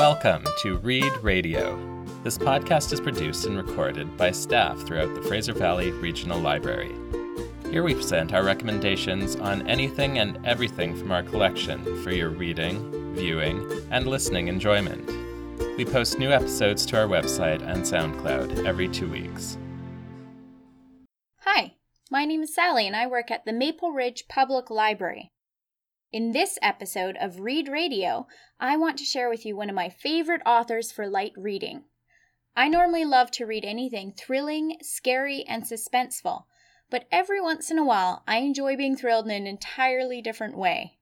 Welcome to Read Radio. This podcast is produced and recorded by staff throughout the Fraser Valley Regional Library. Here we present our recommendations on anything and everything from our collection for your reading, viewing, and listening enjoyment. We post new episodes to our website and SoundCloud every two weeks. Hi, my name is Sally and I work at the Maple Ridge Public Library. In this episode of Read Radio, I want to share with you one of my favorite authors for light reading. I normally love to read anything thrilling, scary, and suspenseful, but every once in a while I enjoy being thrilled in an entirely different way.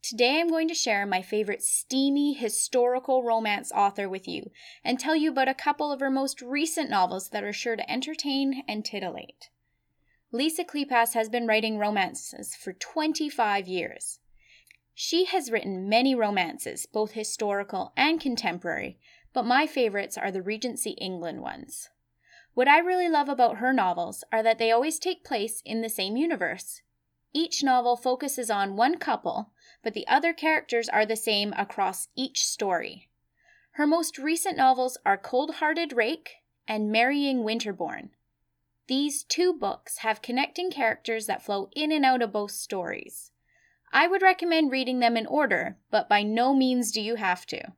Today I'm going to share my favorite steamy historical romance author with you and tell you about a couple of her most recent novels that are sure to entertain and titillate. Lisa Kleypas has been writing romances for 25 years. She has written many romances, both historical and contemporary, but my favorites are the Regency England ones. What I really love about her novels are that they always take place in the same universe. Each novel focuses on one couple, but the other characters are the same across each story. Her most recent novels are Cold Hearted Rake and Marrying Winterborne. These two books have connecting characters that flow in and out of both stories. I would recommend reading them in order, but by no means do you have to.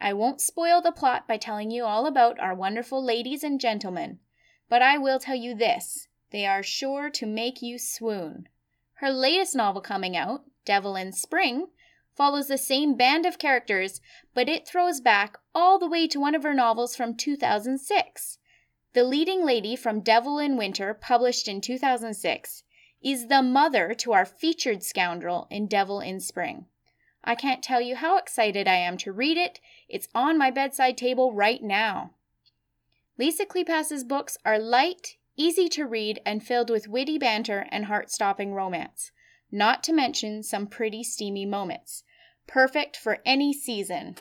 I won't spoil the plot by telling you all about our wonderful ladies and gentlemen, but I will tell you this they are sure to make you swoon. Her latest novel coming out, Devil in Spring, follows the same band of characters, but it throws back all the way to one of her novels from 2006. The leading lady from Devil in Winter, published in 2006, is the mother to our featured scoundrel in Devil in Spring. I can't tell you how excited I am to read it. It's on my bedside table right now. Lisa Kleypas's books are light, easy to read, and filled with witty banter and heart-stopping romance, not to mention some pretty steamy moments. Perfect for any season.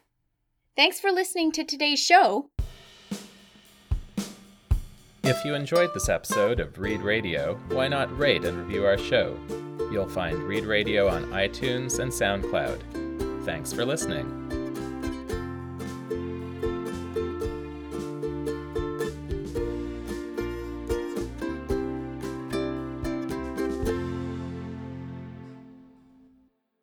Thanks for listening to today's show. If you enjoyed this episode of Read Radio, why not rate and review our show? You'll find Read Radio on iTunes and SoundCloud. Thanks for listening.